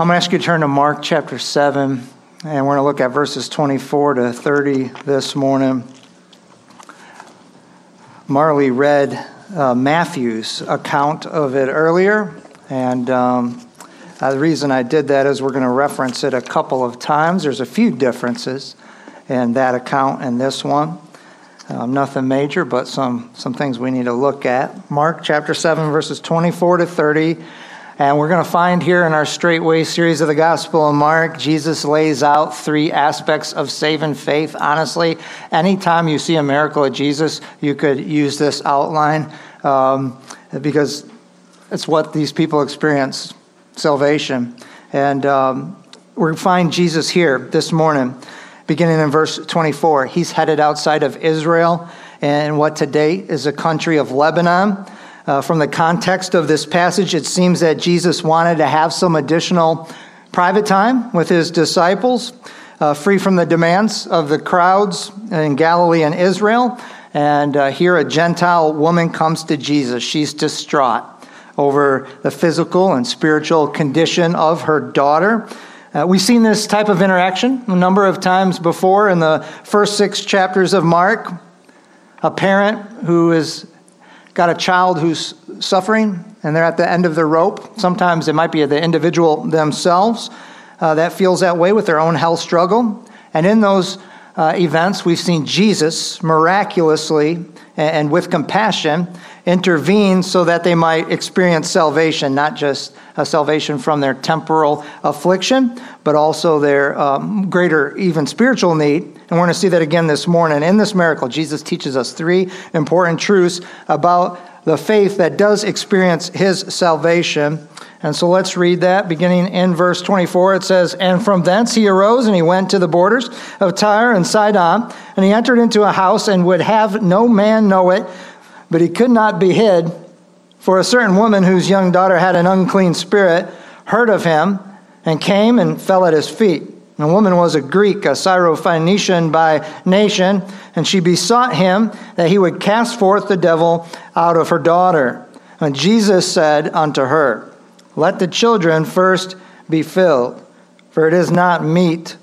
I'm going to ask you to turn to Mark chapter 7, and we're going to look at verses 24 to 30 this morning. Marley read uh, Matthew's account of it earlier, and um, uh, the reason I did that is we're going to reference it a couple of times. There's a few differences in that account and this one. Um, nothing major, but some, some things we need to look at. Mark chapter 7, verses 24 to 30. And we're going to find here in our Straightway series of the Gospel of Mark, Jesus lays out three aspects of saving faith. Honestly, anytime you see a miracle of Jesus, you could use this outline um, because it's what these people experience salvation. And um, we find Jesus here this morning, beginning in verse 24. He's headed outside of Israel and what today is a country of Lebanon. Uh, from the context of this passage, it seems that Jesus wanted to have some additional private time with his disciples, uh, free from the demands of the crowds in Galilee and Israel. And uh, here, a Gentile woman comes to Jesus. She's distraught over the physical and spiritual condition of her daughter. Uh, we've seen this type of interaction a number of times before in the first six chapters of Mark. A parent who is got a child who's suffering and they're at the end of their rope. Sometimes it might be the individual themselves uh, that feels that way with their own health struggle. And in those uh, events, we've seen Jesus miraculously and, and with compassion intervene so that they might experience salvation, not just a salvation from their temporal affliction, but also their um, greater, even spiritual need. And we're going to see that again this morning. In this miracle, Jesus teaches us three important truths about the faith that does experience his salvation. And so let's read that beginning in verse 24. It says, And from thence he arose and he went to the borders of Tyre and Sidon, and he entered into a house and would have no man know it, but he could not be hid. For a certain woman whose young daughter had an unclean spirit heard of him and came and fell at his feet. The woman was a Greek, a Syrophoenician by nation, and she besought him that he would cast forth the devil out of her daughter. And Jesus said unto her, Let the children first be filled, for it is not meet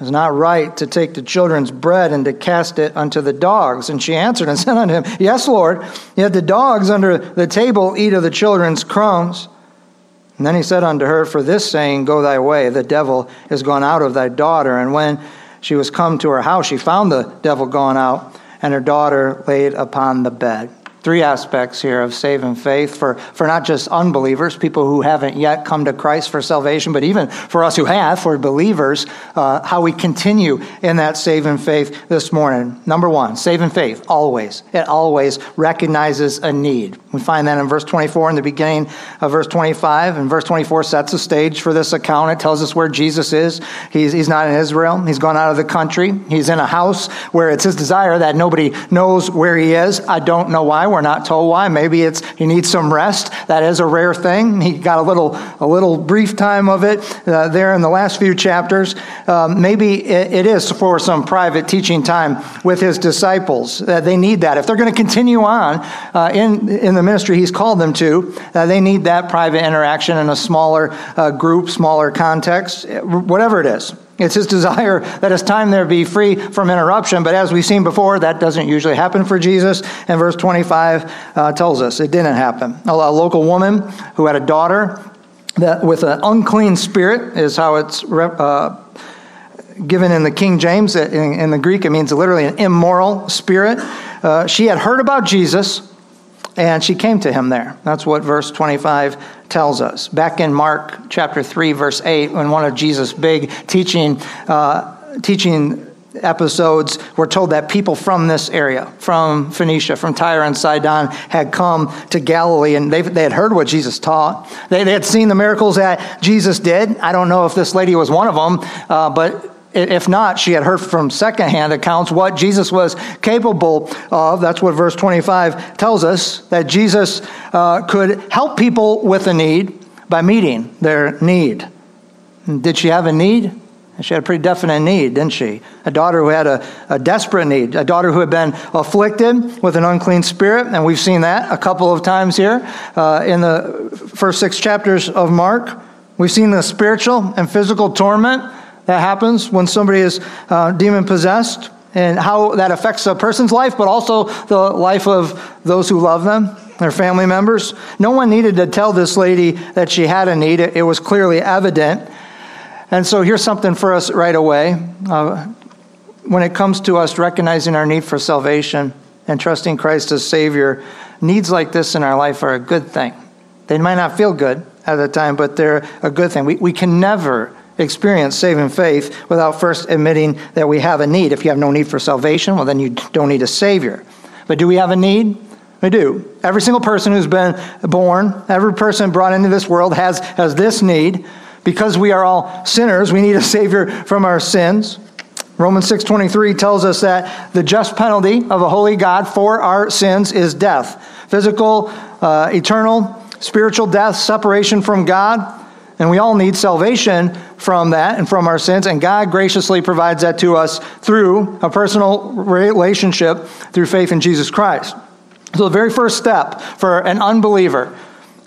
it's not right to take the children's bread and to cast it unto the dogs. And she answered and said unto him, Yes, Lord, yet the dogs under the table eat of the children's crumbs. And then he said unto her, For this saying, Go thy way, the devil is gone out of thy daughter. And when she was come to her house, she found the devil gone out, and her daughter laid upon the bed three aspects here of saving faith for, for not just unbelievers, people who haven't yet come to Christ for salvation, but even for us who have, for believers, uh, how we continue in that saving faith this morning. Number one, saving faith, always. It always recognizes a need. We find that in verse 24 in the beginning of verse 25, and verse 24 sets the stage for this account. It tells us where Jesus is. He's, he's not in Israel, he's gone out of the country. He's in a house where it's his desire that nobody knows where he is. I don't know why. We're not told why. Maybe it's he needs some rest. That is a rare thing. He got a little a little brief time of it uh, there in the last few chapters. Um, maybe it, it is for some private teaching time with his disciples. Uh, they need that if they're going to continue on uh, in in the ministry he's called them to. Uh, they need that private interaction in a smaller uh, group, smaller context, whatever it is. It's his desire that his time there be free from interruption. But as we've seen before, that doesn't usually happen for Jesus. And verse 25 uh, tells us it didn't happen. A, a, local woman who had a daughter that with an unclean spirit is how it's uh, given in the King James. In, in, the Greek, it means literally an immoral spirit. Uh, she had heard about Jesus and she came to him there. That's what verse 25 tells us. Back in Mark chapter 3, verse 8, when one of Jesus' big teaching, uh, teaching episodes, we're told that people from this area, from Phoenicia, from Tyre and Sidon, had come to Galilee and they, had heard what Jesus taught. They, they had seen the miracles that Jesus did. I don't know if this lady was one of them, uh, but if not, she had heard from secondhand accounts what Jesus was capable of. That's what verse 25 tells us that Jesus uh, could help people with a need by meeting their need. Did she have a need? She had a pretty definite need, didn't she? A daughter who had a, a desperate need, a daughter who had been afflicted with an unclean spirit, and we've seen that a couple of times here uh, in the first six chapters of Mark. We've seen the spiritual and physical torment that happens when somebody is uh, demon possessed and how that affects a person's life, but also the life of those who love them, their family members. No one needed to tell this lady that she had a need, it was clearly evident. And so here's something for us right away. Uh, when it comes to us recognizing our need for salvation and trusting Christ as Savior, needs like this in our life are a good thing. They might not feel good at the time, but they're a good thing. We, we can never experience saving faith without first admitting that we have a need. If you have no need for salvation, well, then you don't need a Savior. But do we have a need? We do. Every single person who's been born, every person brought into this world has, has this need. Because we are all sinners, we need a Savior from our sins. Romans 6:23 tells us that the just penalty of a holy God for our sins is death. Physical, uh, eternal, spiritual death, separation from God. And we all need salvation from that and from our sins. And God graciously provides that to us through a personal relationship through faith in Jesus Christ. So, the very first step for an unbeliever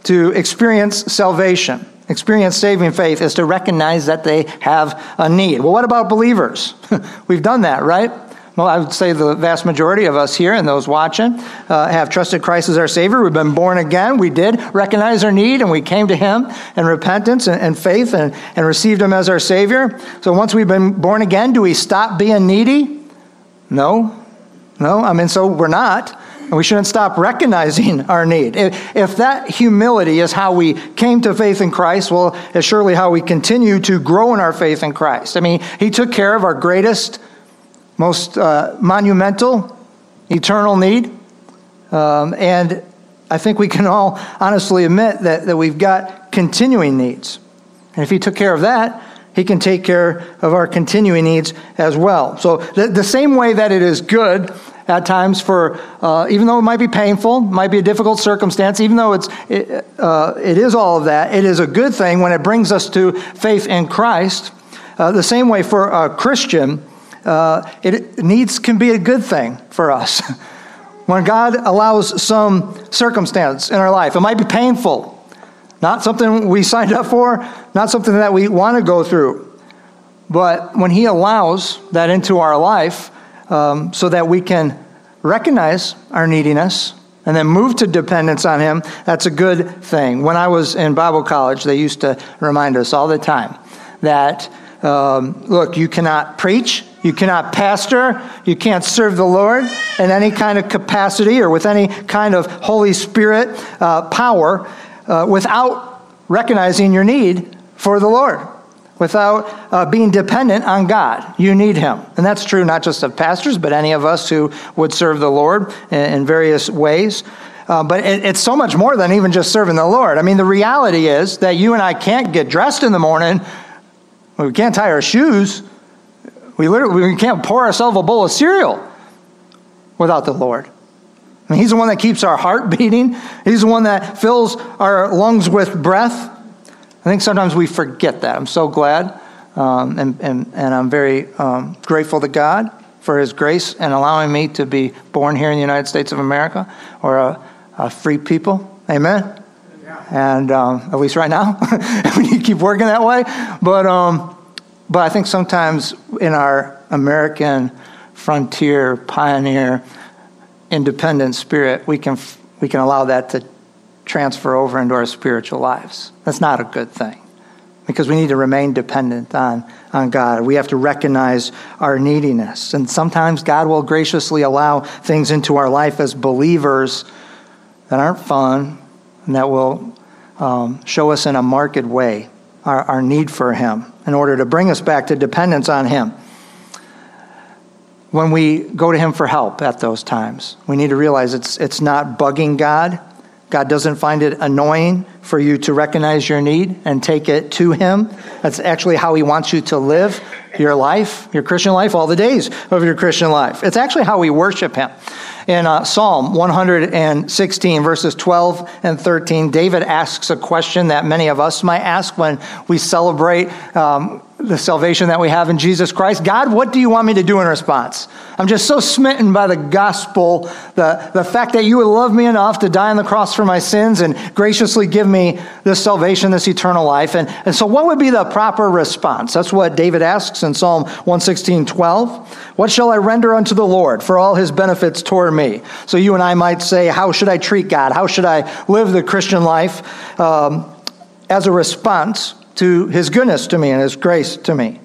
to experience salvation experience saving faith is to recognize that they have a need. Well, what about believers? We've done that, right? Well, I would say the vast majority of us here and those watching uh, have trusted Christ as our Savior. We've been born again. We did recognize our need and we came to Him in repentance and, and faith and, and received Him as our Savior. So once we've been born again, do we stop being needy? No. No. I mean, so we're not. And we shouldn't stop recognizing our need. If, if that humility is how we came to faith in Christ, well, it's surely how we continue to grow in our faith in Christ. I mean, He took care of our greatest, most uh, monumental, eternal need. Um, and I think we can all honestly admit that, that we've got continuing needs. And if He took care of that, he can take care of our continuing needs as well. So, the, the same way that it is good at times for, uh, even though it might be painful, might be a difficult circumstance, even though it's, it, uh, it is all of that, it is a good thing when it brings us to faith in Christ. Uh, the same way for a Christian, uh, it needs can be a good thing for us. when God allows some circumstance in our life, it might be painful, not something we signed up for, not something that we want to go through. But when He allows that into our life, um, so that we can recognize our neediness and then move to dependence on Him, that's a good thing. When I was in Bible college, they used to remind us all the time that, um, look, you cannot preach, you cannot pastor, you can't serve the Lord in any kind of capacity or with any kind of Holy Spirit uh, power uh, without recognizing your need for the Lord without uh, being dependent on God. You need Him. And that's true not just of pastors, but any of us who would serve the Lord in, in various ways. Uh, but it, it's so much more than even just serving the Lord. I mean, the reality is that you and I can't get dressed in the morning, we can't tie our shoes, we literally we can't pour ourselves a bowl of cereal without the Lord. I mean, he's the one that keeps our heart beating. He's the one that fills our lungs with breath. I think sometimes we forget that. I'm so glad um, and, and, and I'm very um, grateful to God for His grace and allowing me to be born here in the United States of America or a, a free people. Amen. And um, at least right now, we need to keep working that way. But, um, but I think sometimes in our American frontier, pioneer, independent spirit, we can, we can allow that to transfer over into our spiritual lives. That's not a good thing because we need to remain dependent on, on God. We have to recognize our neediness. And sometimes God will graciously allow things into our life as believers that aren't fun and that will um, show us in a marked way our, our need for Him in order to bring us back to dependence on Him. when we go to Him for help at those times, we need to realize it's, it's not bugging God. God doesn't find it annoying for you to recognize your need and take it to Him. That's actually how He wants you to live your life, your Christian life, all the days of your Christian life. It's actually how we worship Him. In uh, Psalm 116, verses 12 and 13, David asks a question that many of us might ask when we celebrate um, the salvation that we have in Jesus Christ. God, what do you want me to do in response? I'm just so smitten by the gospel, the, the fact that you would love me enough to die on the cross for my sins and graciously give me this salvation, this eternal life. And, and so, what would be the proper response? That's what David asks in Psalm 116 12. What shall I render unto the Lord for all his benefits toward me? So, you and I might say, How should I treat God? How should I live the Christian life? Um, as a response to his goodness to me and his grace to me.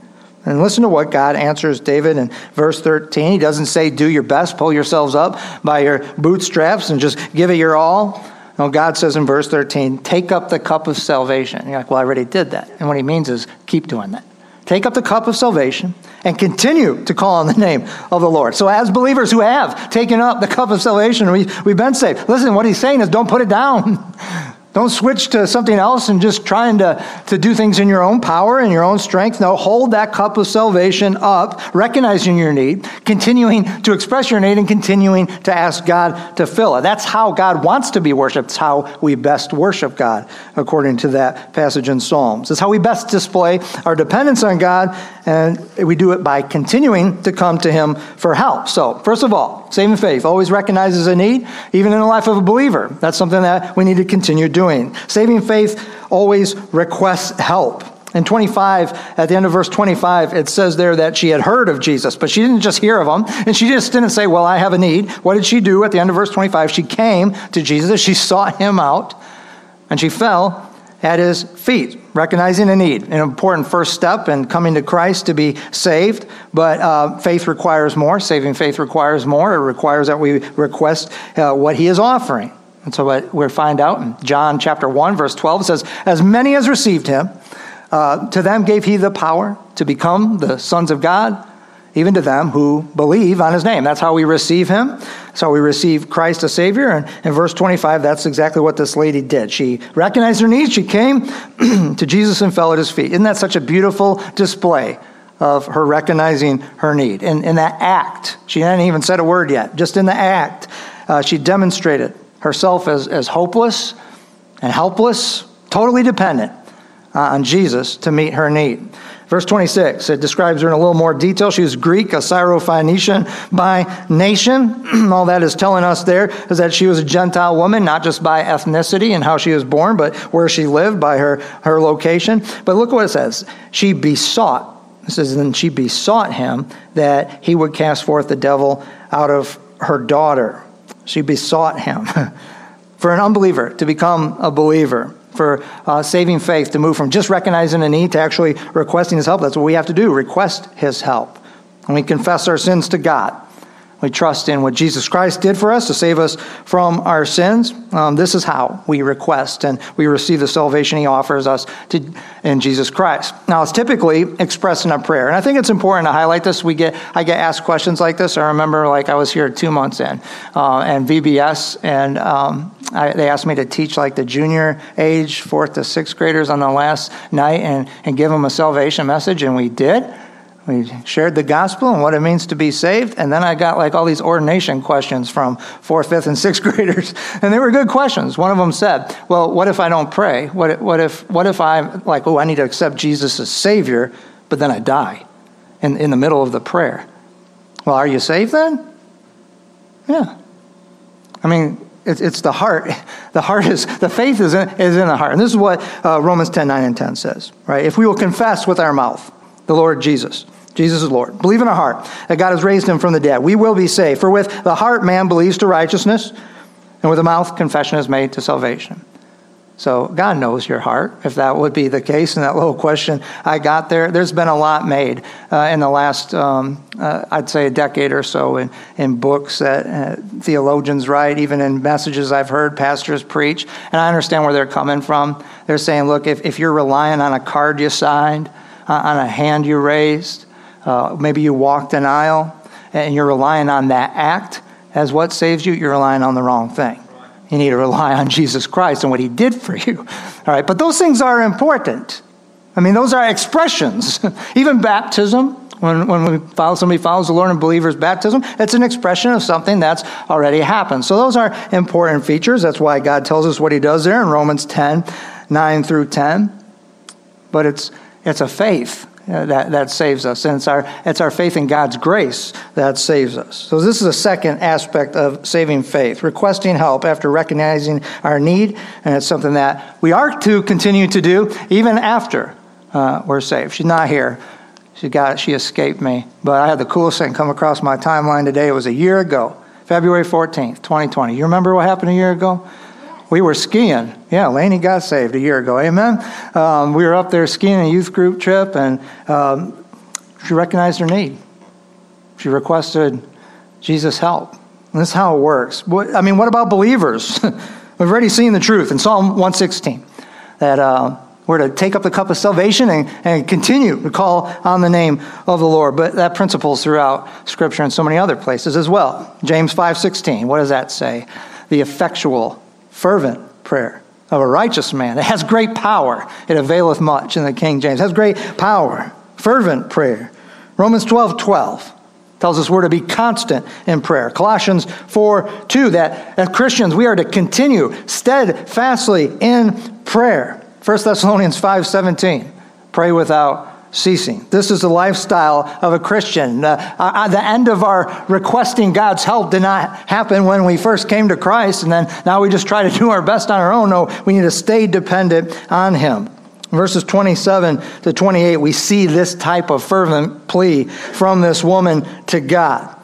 And listen to what God answers David in verse 13. He doesn't say, Do your best, pull yourselves up by your bootstraps and just give it your all. No, God says in verse 13, Take up the cup of salvation. You're like, Well, I already did that. And what he means is, keep doing that. Take up the cup of salvation and continue to call on the name of the Lord. So, as believers who have taken up the cup of salvation, we, we've been saved. Listen, what he's saying is, don't put it down. Don't switch to something else and just trying to, to do things in your own power and your own strength. No, hold that cup of salvation up, recognizing your need, continuing to express your need, and continuing to ask God to fill it. That's how God wants to be worshiped. It's how we best worship God, according to that passage in Psalms. It's how we best display our dependence on God, and we do it by continuing to come to Him for help. So, first of all, saving faith always recognizes a need, even in the life of a believer. That's something that we need to continue doing. Saving faith always requests help. In 25, at the end of verse 25, it says there that she had heard of Jesus, but she didn't just hear of him, and she just didn't say, Well, I have a need. What did she do at the end of verse 25? She came to Jesus, she sought him out, and she fell at his feet, recognizing a need, an important first step in coming to Christ to be saved. But uh, faith requires more. Saving faith requires more. It requires that we request uh, what he is offering. And so what we find out in John chapter 1, verse 12 says, As many as received him, uh, to them gave he the power to become the sons of God, even to them who believe on his name. That's how we receive him. That's how we receive Christ as Savior. And in verse 25, that's exactly what this lady did. She recognized her needs. She came to Jesus and fell at his feet. Isn't that such a beautiful display of her recognizing her need? In, in that act, she hadn't even said a word yet. Just in the act, uh, she demonstrated herself as, as hopeless and helpless, totally dependent uh, on Jesus to meet her need. Verse 26, it describes her in a little more detail. She was Greek, a Syrophoenician by nation. All that is telling us there is that she was a Gentile woman, not just by ethnicity and how she was born, but where she lived by her, her location. But look what it says. She besought, it says, then she besought him that he would cast forth the devil out of her daughter. She besought him for an unbeliever to become a believer, for uh, saving faith to move from just recognizing a need to actually requesting his help. That's what we have to do request his help. And we confess our sins to God. We trust in what Jesus Christ did for us to save us from our sins. Um, this is how we request and we receive the salvation He offers us to, in Jesus Christ. Now, it's typically expressed in a prayer, and I think it's important to highlight this. We get I get asked questions like this. I remember, like I was here two months in, uh, and VBS, and um, I, they asked me to teach like the junior age, fourth to sixth graders on the last night, and and give them a salvation message, and we did. We shared the gospel and what it means to be saved. And then I got like all these ordination questions from fourth, fifth, and sixth graders. And they were good questions. One of them said, Well, what if I don't pray? What if, what if, what if I'm like, oh, I need to accept Jesus as Savior, but then I die in, in the middle of the prayer? Well, are you saved then? Yeah. I mean, it's, it's the heart. The heart is, the faith is in, is in the heart. And this is what uh, Romans 10 9 and 10 says, right? If we will confess with our mouth, the Lord Jesus. Jesus is Lord. Believe in our heart that God has raised him from the dead. We will be saved. For with the heart man believes to righteousness, and with the mouth confession is made to salvation. So God knows your heart, if that would be the case. And that little question I got there, there's been a lot made uh, in the last, um, uh, I'd say, a decade or so in, in books that uh, theologians write, even in messages I've heard pastors preach. And I understand where they're coming from. They're saying, look, if, if you're relying on a card you signed, uh, on a hand you raised. Uh, maybe you walked an aisle and you're relying on that act as what saves you, you're relying on the wrong thing. You need to rely on Jesus Christ and what he did for you. All right, but those things are important. I mean, those are expressions. Even baptism, when, when we follow, somebody follows the Lord and believers' baptism, it's an expression of something that's already happened. So those are important features. That's why God tells us what he does there in Romans 10, 9 through 10. But it's, it's a faith uh, that, that saves us. And it's our, it's our faith in God's grace that saves us. So, this is a second aspect of saving faith requesting help after recognizing our need. And it's something that we are to continue to do even after uh, we're saved. She's not here. She got it. she escaped me. But I had the coolest thing come across my timeline today. It was a year ago, February 14th, 2020. You remember what happened a year ago? We were skiing. Yeah, Laney got saved a year ago. Amen. Um, we were up there skiing a youth group trip, and um, she recognized her need. She requested Jesus' help. And this is how it works. What, I mean, what about believers? We've already seen the truth in Psalm 116 that uh, we're to take up the cup of salvation and, and continue to call on the name of the Lord. But that principle is throughout Scripture and so many other places as well. James 5.16, what does that say? The effectual fervent prayer of a righteous man. It has great power. It availeth much in the King James. It has great power. Fervent prayer. Romans 12 12 tells us we're to be constant in prayer. Colossians 4 2, that as Christians we are to continue steadfastly in prayer. 1 Thessalonians 5 17, pray without ceasing. This is the lifestyle of a Christian. Uh, uh, the end of our requesting God's help did not happen when we first came to Christ, and then now we just try to do our best on our own. No, we need to stay dependent on Him. Verses 27 to 28, we see this type of fervent plea from this woman to God.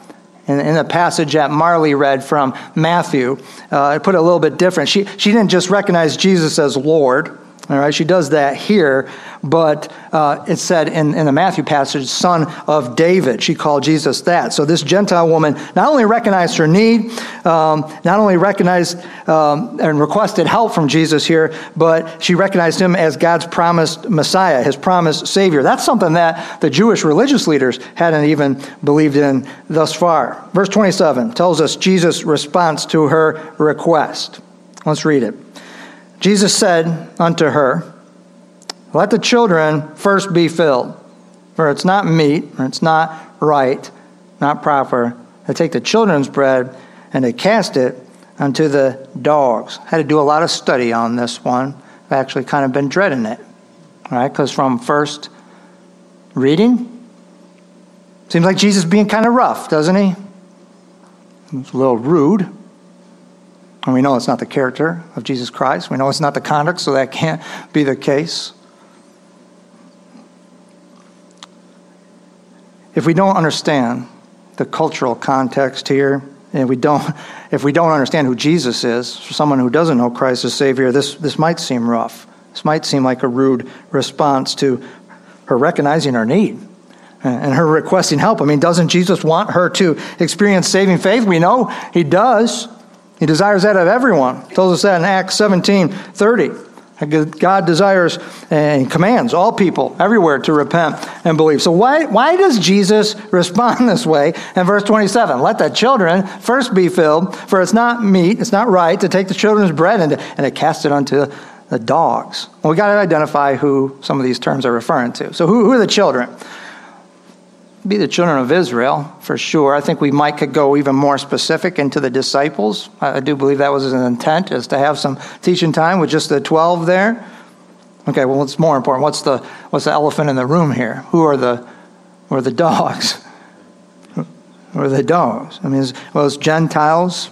In, in the passage that Marley read from Matthew, uh, I put it a little bit different. She, she didn't just recognize Jesus as Lord. All right, she does that here, but uh, it said in, in the Matthew passage, son of David. She called Jesus that. So this Gentile woman not only recognized her need, um, not only recognized um, and requested help from Jesus here, but she recognized him as God's promised Messiah, his promised Savior. That's something that the Jewish religious leaders hadn't even believed in thus far. Verse 27 tells us Jesus' response to her request. Let's read it. Jesus said unto her, Let the children first be filled, for it's not meet, or it's not right, not proper, to take the children's bread and to cast it unto the dogs. I had to do a lot of study on this one. I've actually kind of been dreading it, right? Because from first reading, seems like Jesus being kind of rough, doesn't he? It's a little rude. And we know it's not the character of Jesus Christ. We know it's not the conduct, so that can't be the case. If we don't understand the cultural context here, and we don't, if we don't understand who Jesus is, for someone who doesn't know Christ as Savior, this, this might seem rough. This might seem like a rude response to her recognizing her need and her requesting help. I mean, doesn't Jesus want her to experience saving faith? We know he does. He desires that of everyone. He tells us that in Acts 17 30. God desires and commands all people everywhere to repent and believe. So, why, why does Jesus respond this way in verse 27? Let the children first be filled, for it's not meet, it's not right to take the children's bread and to, and to cast it unto the dogs. Well, we got to identify who some of these terms are referring to. So, who, who are the children? Be the children of Israel for sure. I think we might could go even more specific into the disciples. I do believe that was his intent, is to have some teaching time with just the 12 there. Okay, well, what's more important? What's the, what's the elephant in the room here? Who are the, who are the dogs? Who are the dogs? I mean, well, it's Gentiles.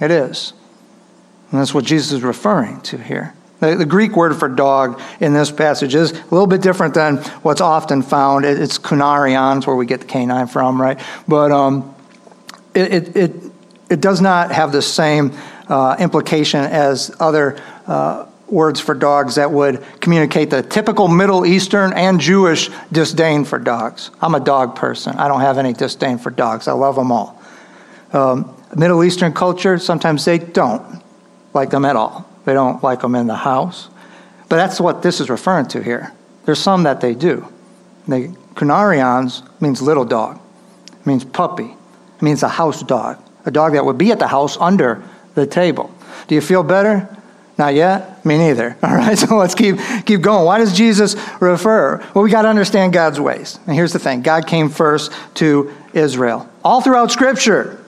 It is. And that's what Jesus is referring to here. The, the, Greek word for dog in this passage is a little bit different than what's often found. It, it's kunarion, where we get the canine from, right? But um, it, it, it, it, does not have the same uh, implication as other uh, words for dogs that would communicate the typical Middle Eastern and Jewish disdain for dogs. I'm a dog person. I don't have any disdain for dogs. I love them all. Um, Middle Eastern culture, sometimes they don't like them at all. They don't like them in the house. But that's what this is referring to here. There's some that they do. The Kunarians means little dog. It means puppy. It means a house dog, a dog that would be at the house under the table. Do you feel better? Not yet? Me neither. All right, so let's keep, keep going. Why does Jesus refer? Well, we got to understand God's ways. And here's the thing God came first to Israel. All throughout Scripture,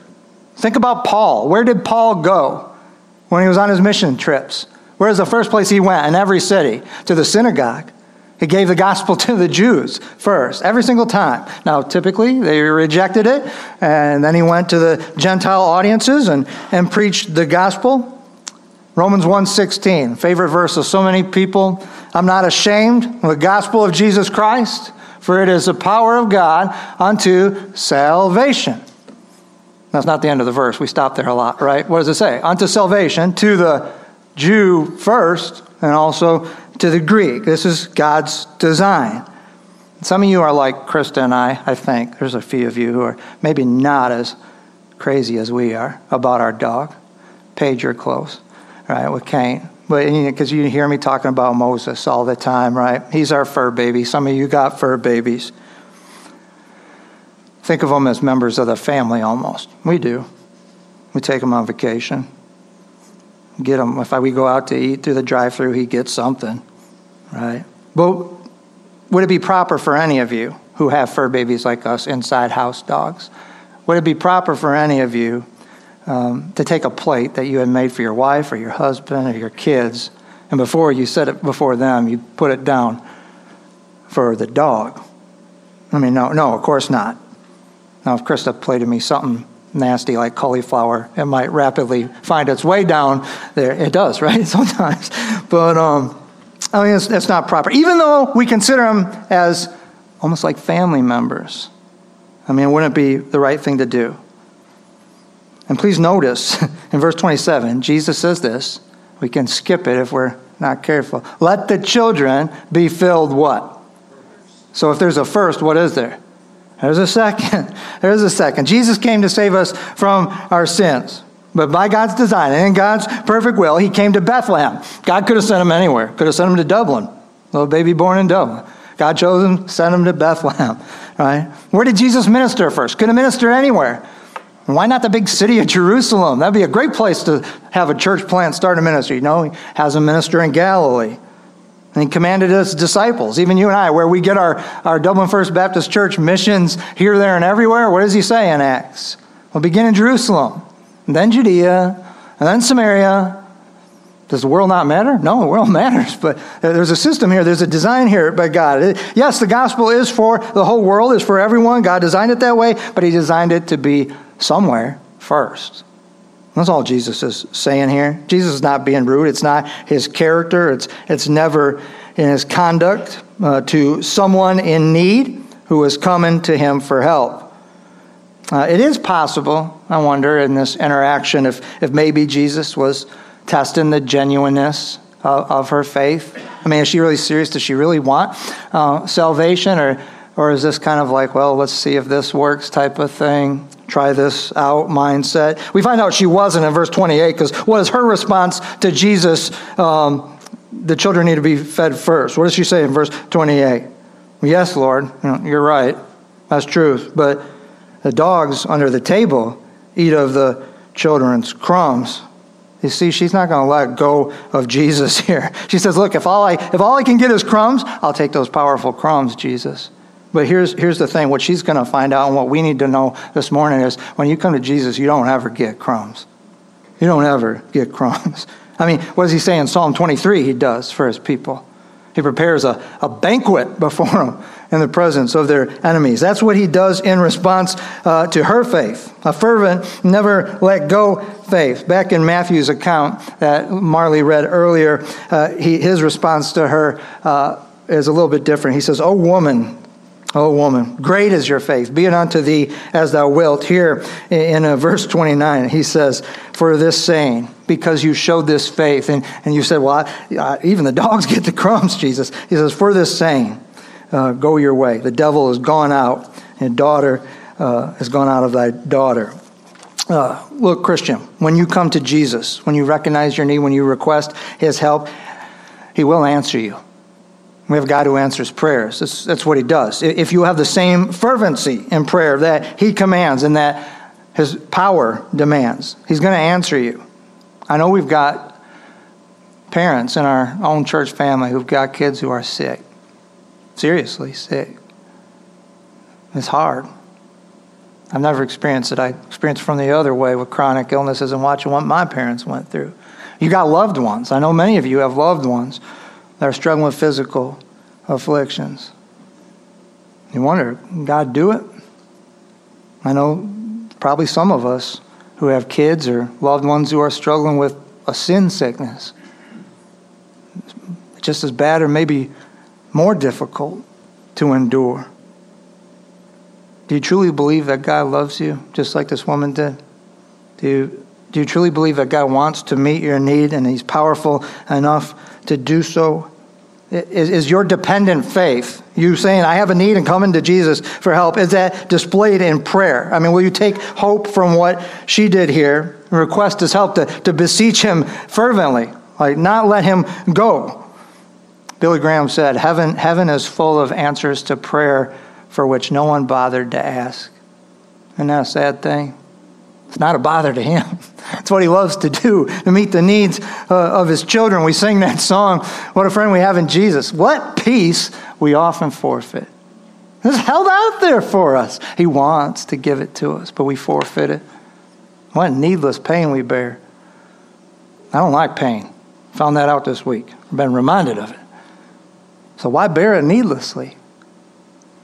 think about Paul. Where did Paul go when he was on his mission trips? Where's the first place he went in every city? To the synagogue. He gave the gospel to the Jews first, every single time. Now, typically, they rejected it, and then he went to the Gentile audiences and, and preached the gospel. Romans 1:16, favorite verse of so many people. I'm not ashamed of the gospel of Jesus Christ, for it is the power of God unto salvation. That's not the end of the verse. We stop there a lot, right? What does it say? Unto salvation to the Jew first, and also to the Greek. This is God's design. Some of you are like Krista and I, I think. There's a few of you who are maybe not as crazy as we are about our dog. Paige, you're close, right, with Cain. But because you hear me talking about Moses all the time, right? He's our fur baby. Some of you got fur babies. Think of them as members of the family almost. We do. We take them on vacation get him. If we go out to eat through the drive-through, he gets something, right? But would it be proper for any of you who have fur babies like us, inside house dogs? Would it be proper for any of you um, to take a plate that you had made for your wife or your husband or your kids, and before you set it before them, you put it down for the dog? I mean, no, no, of course not. Now, if Krista plated me something nasty like cauliflower, it might rapidly find its way down there. It does, right? Sometimes. But um, I mean, it's, it's not proper. Even though we consider them as almost like family members, I mean, wouldn't it be the right thing to do? And please notice in verse 27, Jesus says this. We can skip it if we're not careful. Let the children be filled what? So if there's a first, what is there? There's a second. There's a second. Jesus came to save us from our sins. But by God's design and in God's perfect will, he came to Bethlehem. God could have sent him anywhere. Could have sent him to Dublin. Little baby born in Dublin. God chose him, sent him to Bethlehem. Right? Where did Jesus minister first? Could have ministered anywhere. Why not the big city of Jerusalem? That'd be a great place to have a church plant, start a ministry. You know, he has a minister in Galilee. And he commanded his disciples, even you and I, where we get our, our Dublin First Baptist Church missions here, there, and everywhere. What does he say in Acts? We'll begin in Jerusalem, and then Judea, and then Samaria. Does the world not matter? No, the world matters. But there's a system here, there's a design here by God. Yes, the gospel is for the whole world, is for everyone. God designed it that way, but he designed it to be somewhere first. That's all Jesus is saying here. Jesus is not being rude. It's not his character. It's, it's never in his conduct uh, to someone in need who is coming to him for help. Uh, it is possible, I wonder, in this interaction, if, if maybe Jesus was testing the genuineness of, of her faith. I mean, is she really serious? Does she really want uh, salvation? Or, or is this kind of like, well, let's see if this works type of thing? Try this out mindset. We find out she wasn't in verse 28 because what is her response to Jesus? Um, the children need to be fed first. What does she say in verse 28? Yes, Lord, you're right. That's truth. But the dogs under the table eat of the children's crumbs. You see, she's not going to let go of Jesus here. She says, "Look, if all I if all I can get is crumbs, I'll take those powerful crumbs, Jesus." But here's, here's the thing what she's going to find out, and what we need to know this morning is when you come to Jesus, you don't ever get crumbs. You don't ever get crumbs. I mean, what does he say in Psalm 23? He does for his people. He prepares a, a banquet before them in the presence of their enemies. That's what he does in response uh, to her faith. A fervent, never let go faith. Back in Matthew's account that Marley read earlier, uh, he, his response to her uh, is a little bit different. He says, Oh, woman, O woman, great is your faith. Be it unto thee as thou wilt. Here in uh, verse 29, he says, For this saying, because you showed this faith, and, and you said, Well, I, I, even the dogs get the crumbs, Jesus. He says, For this saying, uh, go your way. The devil is gone out, and daughter uh, has gone out of thy daughter. Uh, look, Christian, when you come to Jesus, when you recognize your need, when you request his help, he will answer you. We have a God who answers prayers. That's, that's what he does. If you have the same fervency in prayer that he commands and that his power demands, he's going to answer you. I know we've got parents in our own church family who've got kids who are sick, seriously sick. It's hard. I've never experienced it. I experienced it from the other way with chronic illnesses and watching what my parents went through. You got loved ones. I know many of you have loved ones that are struggling with physical afflictions. You wonder, God do it? I know probably some of us who have kids or loved ones who are struggling with a sin sickness. Just as bad or maybe more difficult to endure. Do you truly believe that God loves you just like this woman did? Do you, do you truly believe that God wants to meet your need and He's powerful enough to do so? Is, is your dependent faith, you saying, I have a need and coming to Jesus for help, is that displayed in prayer? I mean, will you take hope from what she did here and request His help to, to beseech Him fervently, like not let Him go? Billy Graham said, heaven, heaven is full of answers to prayer for which no one bothered to ask. Isn't that a sad thing? It's not a bother to him. It's what he loves to do, to meet the needs uh, of his children. We sing that song, What a Friend We Have in Jesus. What peace we often forfeit. It's held out there for us. He wants to give it to us, but we forfeit it. What needless pain we bear. I don't like pain. Found that out this week. I've been reminded of it. So why bear it needlessly?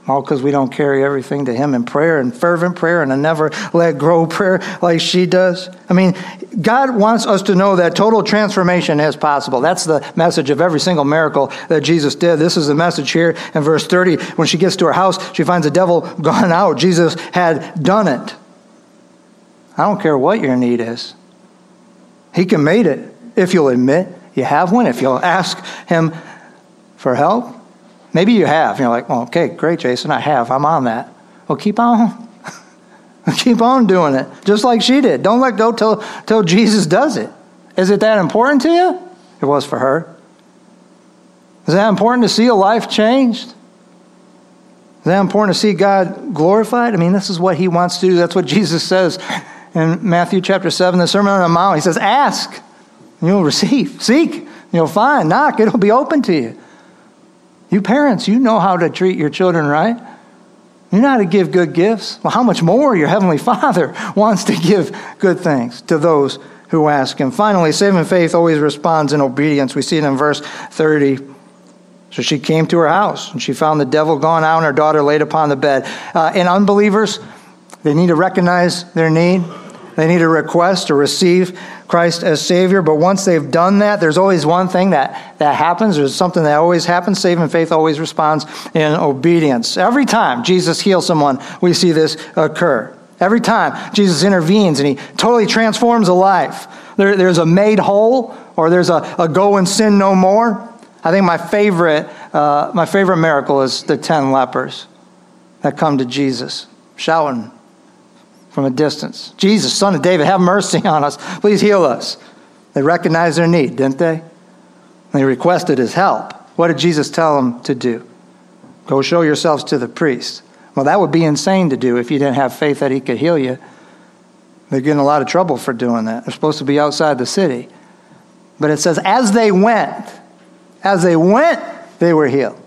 All because we don't carry everything to Him in prayer and fervent prayer and a never let go prayer like she does. I mean, God wants us to know that total transformation is possible. That's the message of every single miracle that Jesus did. This is the message here in verse 30. When she gets to her house, she finds the devil gone out. Jesus had done it. I don't care what your need is, He can meet it if you'll admit you have one, if you'll ask Him for help. Maybe you have. You're like, well, okay, great, Jason, I have. I'm on that. Well, keep on. keep on doing it, just like she did. Don't let go till, till Jesus does it. Is it that important to you? It was for her. Is that important to see a life changed? Is that important to see God glorified? I mean, this is what he wants to do. That's what Jesus says in Matthew chapter 7, the Sermon on the Mount. He says, Ask, and you'll receive. Seek, you'll find. Knock, it'll be open to you. You parents, you know how to treat your children right. You know how to give good gifts. Well, how much more your Heavenly Father wants to give good things to those who ask Him. Finally, saving faith always responds in obedience. We see it in verse 30. So she came to her house and she found the devil gone out and her daughter laid upon the bed. Uh, and unbelievers, they need to recognize their need. They need to request or receive Christ as Savior. But once they've done that, there's always one thing that, that happens. There's something that always happens. Saving faith always responds in obedience. Every time Jesus heals someone, we see this occur. Every time Jesus intervenes and he totally transforms a life, there, there's a made whole or there's a, a go and sin no more. I think my favorite, uh, my favorite miracle is the 10 lepers that come to Jesus shouting, from a distance. Jesus, son of David, have mercy on us. Please heal us. They recognized their need, didn't they? They requested his help. What did Jesus tell them to do? Go show yourselves to the priest. Well, that would be insane to do if you didn't have faith that he could heal you. They're getting a lot of trouble for doing that. They're supposed to be outside the city. But it says, as they went, as they went, they were healed.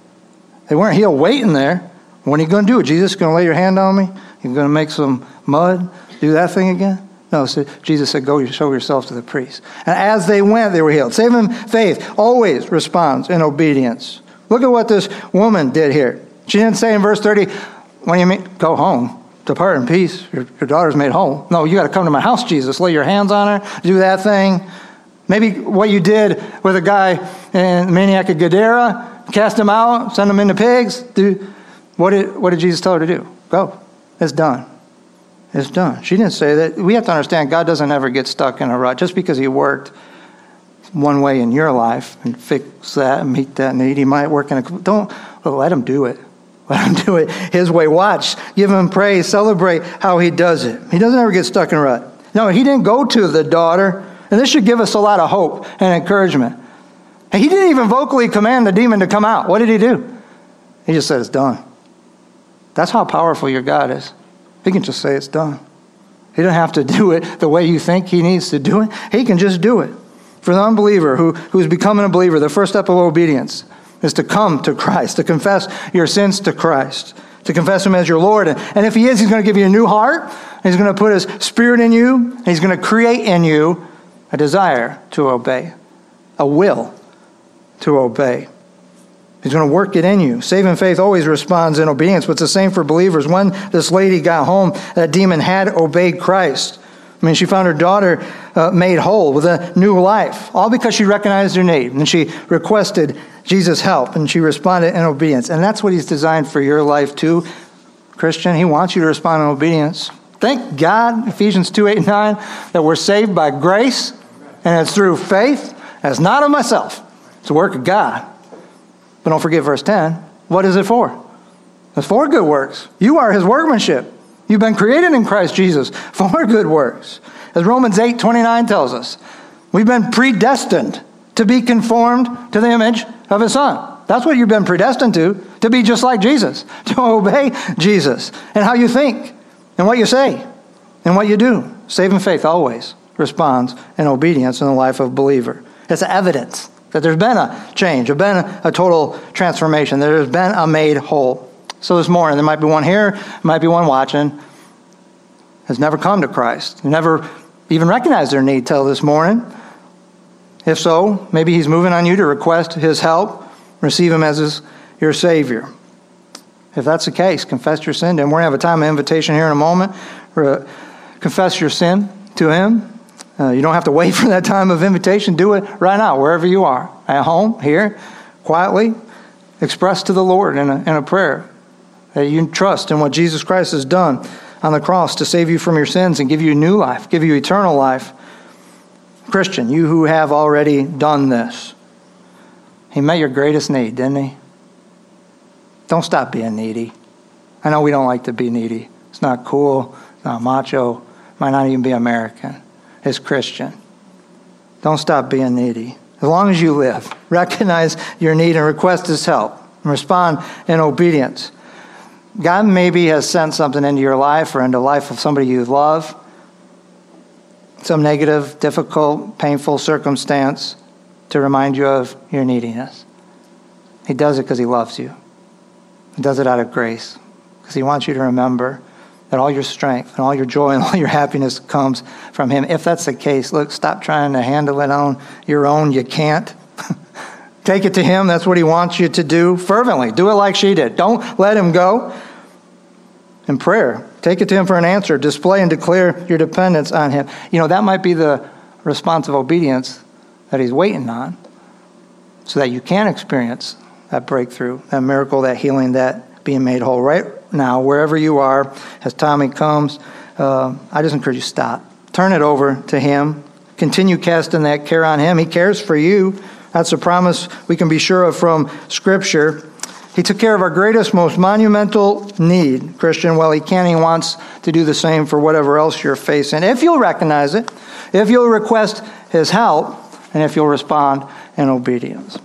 They weren't healed waiting there. What are you going to do? It? Jesus going to lay your hand on me? You're going to make some mud, do that thing again? No, so Jesus said, Go show yourself to the priest. And as they went, they were healed. Saving faith always responds in obedience. Look at what this woman did here. She didn't say in verse 30, What do you mean? Go home, depart in peace. Your, your daughter's made whole. No, you got to come to my house, Jesus. Lay your hands on her, do that thing. Maybe what you did with a guy in maniac of Gadara, cast him out, send him into pigs. Do, what, did, what did Jesus tell her to do? Go. It's done. It's done. She didn't say that. We have to understand God doesn't ever get stuck in a rut. Just because He worked one way in your life and fix that and meet that need, He might work in a. Don't well, let Him do it. Let Him do it His way. Watch. Give Him praise. Celebrate how He does it. He doesn't ever get stuck in a rut. No, He didn't go to the daughter. And this should give us a lot of hope and encouragement. He didn't even vocally command the demon to come out. What did he do? He just said, It's done. That's how powerful your God is. He can just say, It's done. He doesn't have to do it the way you think he needs to do it. He can just do it. For the unbeliever who, who's becoming a believer, the first step of obedience is to come to Christ, to confess your sins to Christ, to confess Him as your Lord. And if He is, He's going to give you a new heart. He's going to put His Spirit in you. He's going to create in you a desire to obey, a will to obey. He's going to work it in you. Saving faith always responds in obedience, but it's the same for believers. When this lady got home, that demon had obeyed Christ. I mean, she found her daughter uh, made whole with a new life, all because she recognized her need and she requested Jesus' help and she responded in obedience. And that's what He's designed for your life, too, Christian. He wants you to respond in obedience. Thank God, Ephesians 2 8 9, that we're saved by grace and it's through faith. It's not of myself, it's a work of God. But don't forget verse 10. What is it for? It's for good works. You are his workmanship. You've been created in Christ Jesus for good works. As Romans 8 29 tells us, we've been predestined to be conformed to the image of his son. That's what you've been predestined to, to be just like Jesus, to obey Jesus, and how you think, and what you say, and what you do. Saving faith always responds in obedience in the life of a believer. It's evidence that there's been a change, there's been a, total transformation, there's been a made whole. So this morning, there might be one here, might be one watching, has never come to Christ, never even recognized their need till this morning. If so, maybe he's moving on you to request his help, receive him as his, your Savior. If that's the case, confess your sin him. We're going to have a time of invitation here in a moment. Confess your sin to him. Uh, you don't have to wait for that time of invitation. Do it right now, wherever you are, at home, here, quietly. Express to the Lord in a, in a prayer that you trust in what Jesus Christ has done on the cross to save you from your sins and give you new life, give you eternal life. Christian, you who have already done this, He met your greatest need, didn't He? Don't stop being needy. I know we don't like to be needy. It's not cool, it's not macho, might not even be American as Christian. Don't stop being needy. As long as you live, recognize your need and request His help and respond in obedience. God maybe has sent something into your life or into the life of somebody you love, some negative, difficult, painful circumstance to remind you of your neediness. He does it because He loves you. He does it out of grace because He wants you to remember that all your strength and all your joy and all your happiness comes from Him. If that's the case, look, stop trying to handle it on your own. You can't. Take it to Him. That's what He wants you to do fervently. Do it like she did. Don't let Him go. In prayer, take it to Him for an answer. Display and declare your dependence on Him. You know, that might be the response of obedience that He's waiting on so that you can experience that breakthrough, that miracle, that healing, that being made whole right now, wherever you are, as Tommy comes, uh, I just encourage you stop. Turn it over to Him. Continue casting that care on Him. He cares for you. That's a promise we can be sure of from Scripture. He took care of our greatest, most monumental need, Christian. Well, He can. He wants to do the same for whatever else you're facing. If you'll recognize it, if you'll request His help, and if you'll respond in obedience.